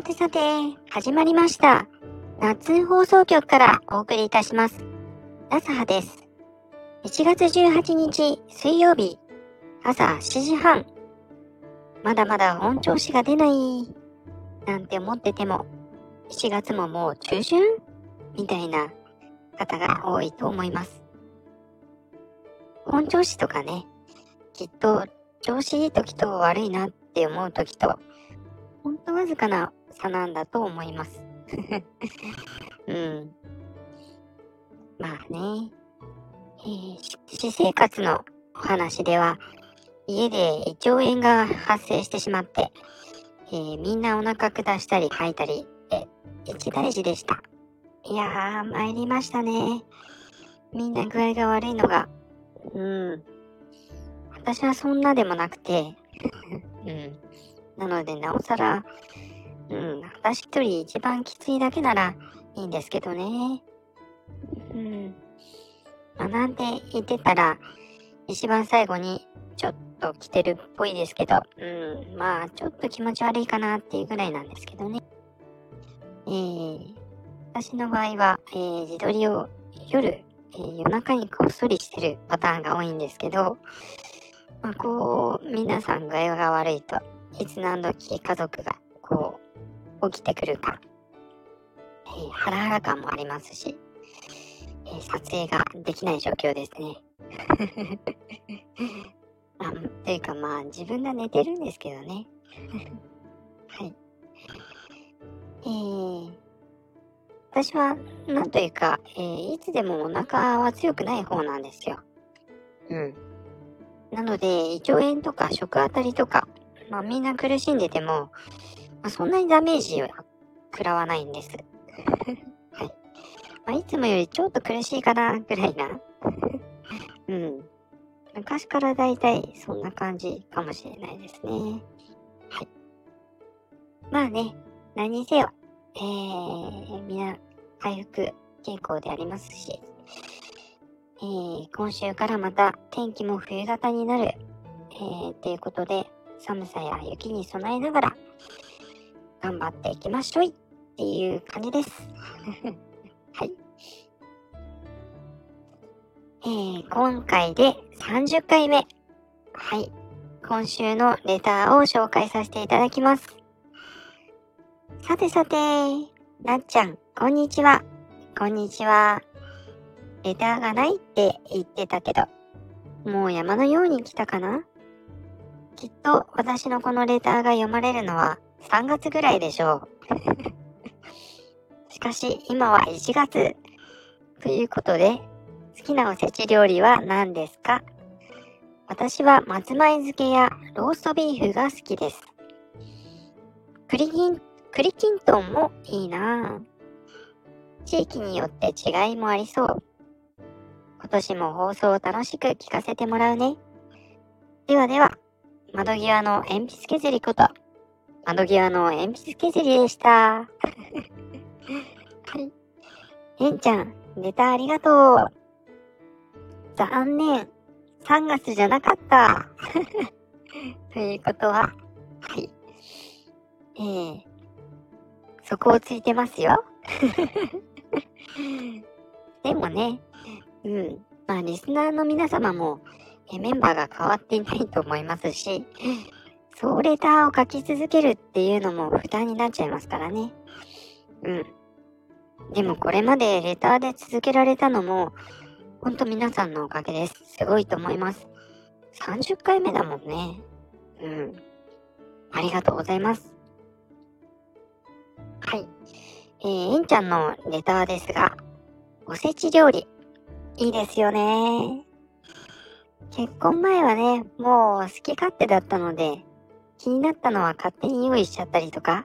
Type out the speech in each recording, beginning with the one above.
さてさて、始まりました。夏放送局からお送りいたします。ラサハです。1月18日水曜日、朝7時半。まだまだ本調子が出ない、なんて思ってても、1月ももう中旬？みたいな方が多いと思います。本調子とかね、きっと調子いい時と悪いなって思う時と、ほんとわずかな差なんだと思います。うん。まあね、えー私生活のお話では、家で胃腸炎が発生してしまって、えーみんなお腹下したり吐いたり、え一大事でした。いやー、参りましたね。みんな具合が悪いのが。うん。私はそんなでもなくて、うん。なので、なおさら、うん、私一人一番きついだけならいいんですけどね。うん。まあ、なんて言ってたら、一番最後にちょっと来てるっぽいですけど、うん、まあ、ちょっと気持ち悪いかなっていうぐらいなんですけどね。えー、私の場合は、えー自撮りを夜、えー夜中にこっそりしてるパターンが多いんですけど、まあ、こう、皆さん具合が悪いと、いつ何時家族がこう起きてくるか、えーハラハラ感もありますし、えー撮影ができない状況ですね。あというかまあ自分が寝てるんですけどね。はい。えー、私はなんというか、えーいつでもお腹は強くない方なんですよ。うん。なので、胃腸炎とか食当たりとか、まあみんな苦しんでても、まあ、そんなにダメージは食らわないんです。はい。まあ、いつもよりちょっと苦しいかな、ぐらいな。うん。昔からだいたいそんな感じかもしれないですね。はい。まあね、何にせよ、えー、みんな回復傾向でありますし、えー、今週からまた天気も冬型になる、えー、ということで、寒さや雪に備えながら、頑張っていきましょいっていう感じです。はい。えー、今回で30回目。はい。今週のレターを紹介させていただきます。さてさて、なっちゃん、こんにちは。こんにちは。レターがないって言ってたけど、もう山のように来たかな？きっと私のこのレターが読まれるのは3月ぐらいでしょう。しかし今は1月。ということで、好きなおせち料理は何ですか？私は松前漬けやローストビーフが好きです。栗きん、栗きんとんもいいなぁ。地域によって違いもありそう。今年も放送を楽しく聞かせてもらうね。ではでは、窓際の鉛筆削りこと、窓際の鉛筆削りでした。はい。えんちゃん、レタありがとう。残念。3月じゃなかった。ということは、はい。えー、そこをついてますよ。でもね、うん。まあ、リスナーの皆様も、えメンバーが変わっていないと思いますし、そうレターを書き続けるっていうのも負担になっちゃいますからね。うん。でもこれまでレターで続けられたのも、ほんと皆さんのおかげです。すごいと思います。30回目だもんね。うん。ありがとうございます。はい。えー、えんちゃんのレターですが、おせち料理、いいですよね。結婚前はね、もう好き勝手だったので、気になったのは勝手に用意しちゃったりとか、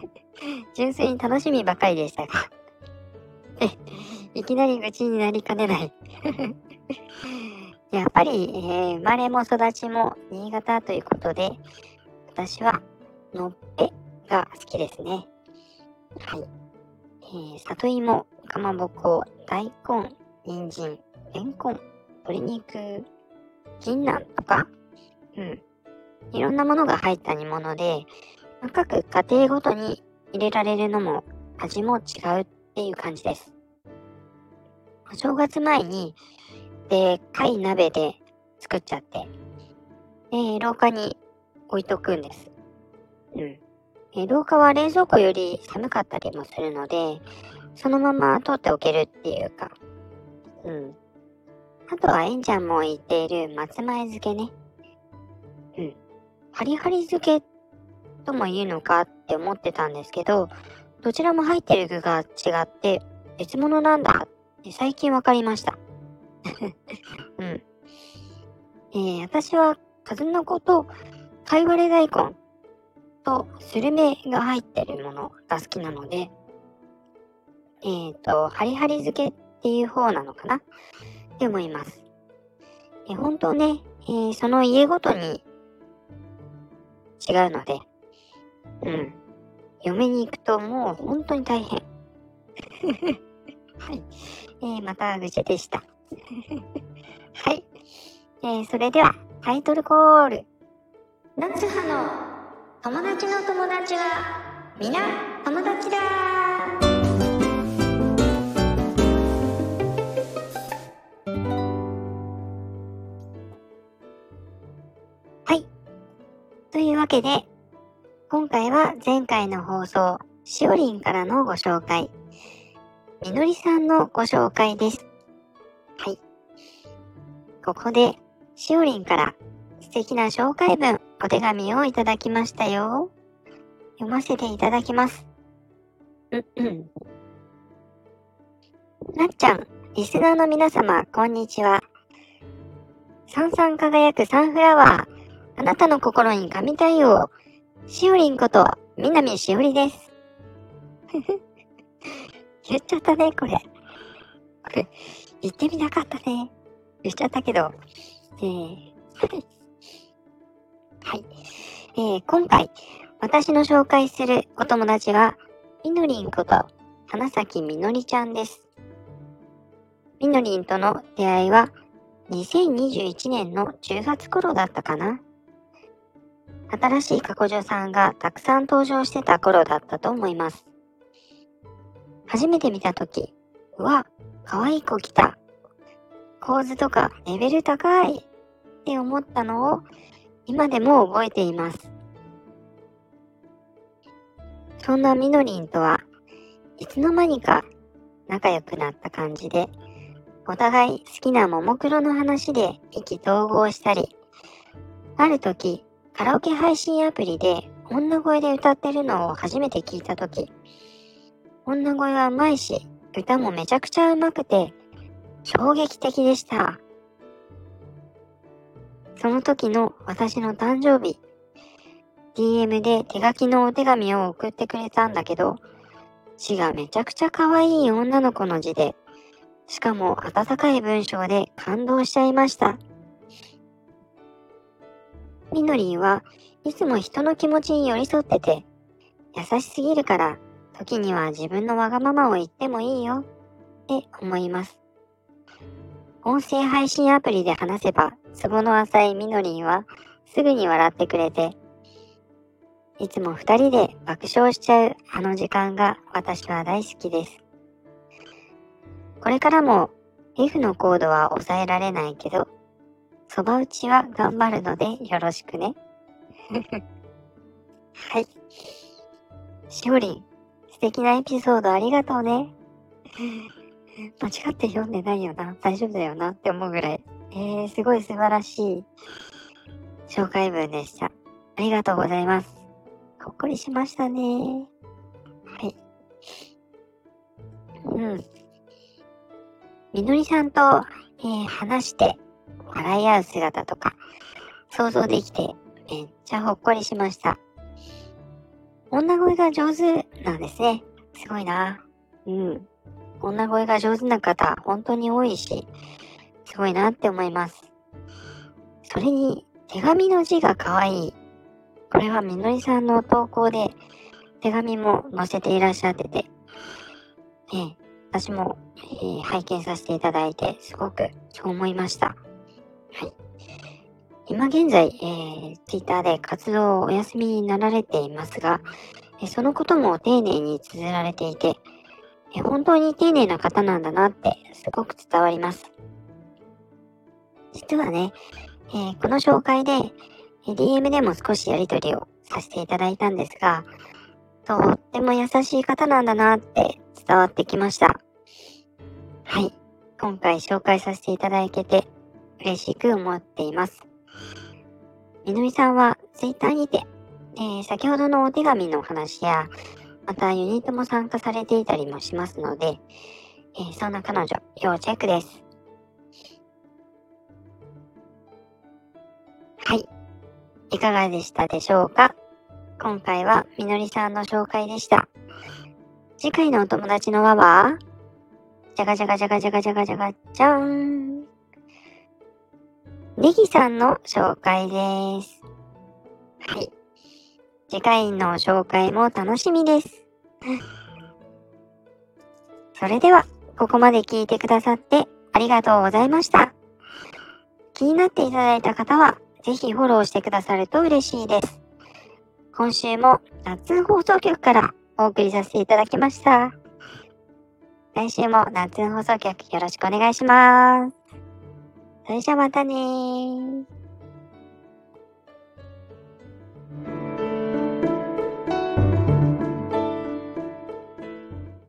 純粋に楽しみばかりでしたが、いきなり愚痴になりかねない。やっぱり、えー生まれも育ちも新潟ということで、私はのっぺが好きですね。はい。えー里芋、かまぼこ、大根、人参、レンコン、鶏肉、銀杏とか、うん。いろんなものが入った煮物で、各家庭ごとに入れられるのも味も違うっていう感じです。お正月前にでっかい鍋で作っちゃって、で、廊下に置いとくんです。うん。廊下は冷蔵庫より寒かったりもするので、そのまま取っておけるっていうか、うん。あとは、えんちゃんも言っている松前漬けね。ハリハリ漬けとも言うのかって思ってたんですけど、どちらも入ってる具が違って別物なんだって最近わかりました。うん。えー、私は数の子と貝割れ大根とスルメが入ってるものが好きなので、えっ、ー、と、ハリハリ漬けっていう方なのかな？って思います。えー、本当ね、えー、その家ごとに違うので、うん。嫁に行くともう本当に大変。はい。えー、また愚痴でした。はい。えー、それではタイトルコール。夏葉の友達の友達は皆友達だわけで、今回は前回の放送、しおりんからのご紹介、みのりさんのご紹介です。はい。ここで、しおりんから素敵な紹介文、お手紙をいただきましたよ。読ませていただきます。うんうん。なっちゃん、リスナーの皆様、こんにちは。さんさん輝くサンフラワー、あなたの心に神対応、しおりんこと、みなみしおりです。言っちゃったね、これ。これ、言ってみなかったね。言っちゃったけど、えー、はい。えー、今回、私の紹介するお友達は、みのりんこと、花咲みのりちゃんです。みのりんとの出会いは、2021年の10月頃だったかな。新しい過去女さんがたくさん登場してた頃だったと思います。初めて見たとき、うわ、可愛い子来た。構図とかレベル高いって思ったのを今でも覚えています。そんなみのりんとはいつの間にか仲良くなった感じで、お互い好きなももクロの話で意気投合したり、ある時カラオケ配信アプリで女声で歌ってるのを初めて聞いた時、女声は上手いし、歌もめちゃくちゃ上手くて、衝撃的でした。その時の私の誕生日、DM で手書きのお手紙を送ってくれたんだけど、字がめちゃくちゃ可愛い女の子の字で、しかも温かい文章で感動しちゃいました。みのりんはいつも人の気持ちに寄り添ってて、優しすぎるから、時には自分のわがままを言ってもいいよって思います。音声配信アプリで話せば、ツボの浅いみのりんはすぐに笑ってくれて、いつも二人で爆笑しちゃうあの時間が私は大好きです。これからも F のコードは抑えられないけど、そば打ちは頑張るのでよろしくね。はい。しおりん、素敵なエピソードありがとうね。間違って読んでないよな、大丈夫だよなって思うぐらい、えー、すごい素晴らしい紹介文でした。ありがとうございます。ほっこりしましたね。はい。うん。みのりさんと、えー、話して、笑い合う姿とか、想像できて、めっちゃほっこりしました。女声が上手なんですね。すごいな。うん。女声が上手な方、本当に多いし、すごいなって思います。それに、手紙の字が可愛い。これはみのりさんの投稿で、手紙も載せていらっしゃってて、え私も、えー、拝見させていただいて、すごくそう思いました。はい。今現在、えー、Twitter で活動をお休みになられていますが、えそのことも丁寧に綴られていて、え本当に丁寧な方なんだなってすごく伝わります。実はね、えー、この紹介で、え DM でも少しやりとりをさせていただいたんですが、とっても優しい方なんだなって伝わってきました。はい。今回紹介させていただけて嬉しく思っています。みのりさんは Twitter にて、えー、先ほどのお手紙の話や、またユニットも参加されていたりもしますので、えー、そんな彼女、要チェックです。はい。いかがでしたでしょうか？今回はみのりさんの紹介でした。次回のお友達の輪は、じゃがじゃがじゃがじゃがじゃがじゃがじゃーん。ネギさんの紹介です。はい。次回の紹介も楽しみです。それでは、ここまで聞いてくださってありがとうございました。気になっていただいた方は、ぜひフォローしてくださると嬉しいです。今週も夏放送局からお送りさせていただきました。来週も夏放送局よろしくお願いします。それじゃあまたねー。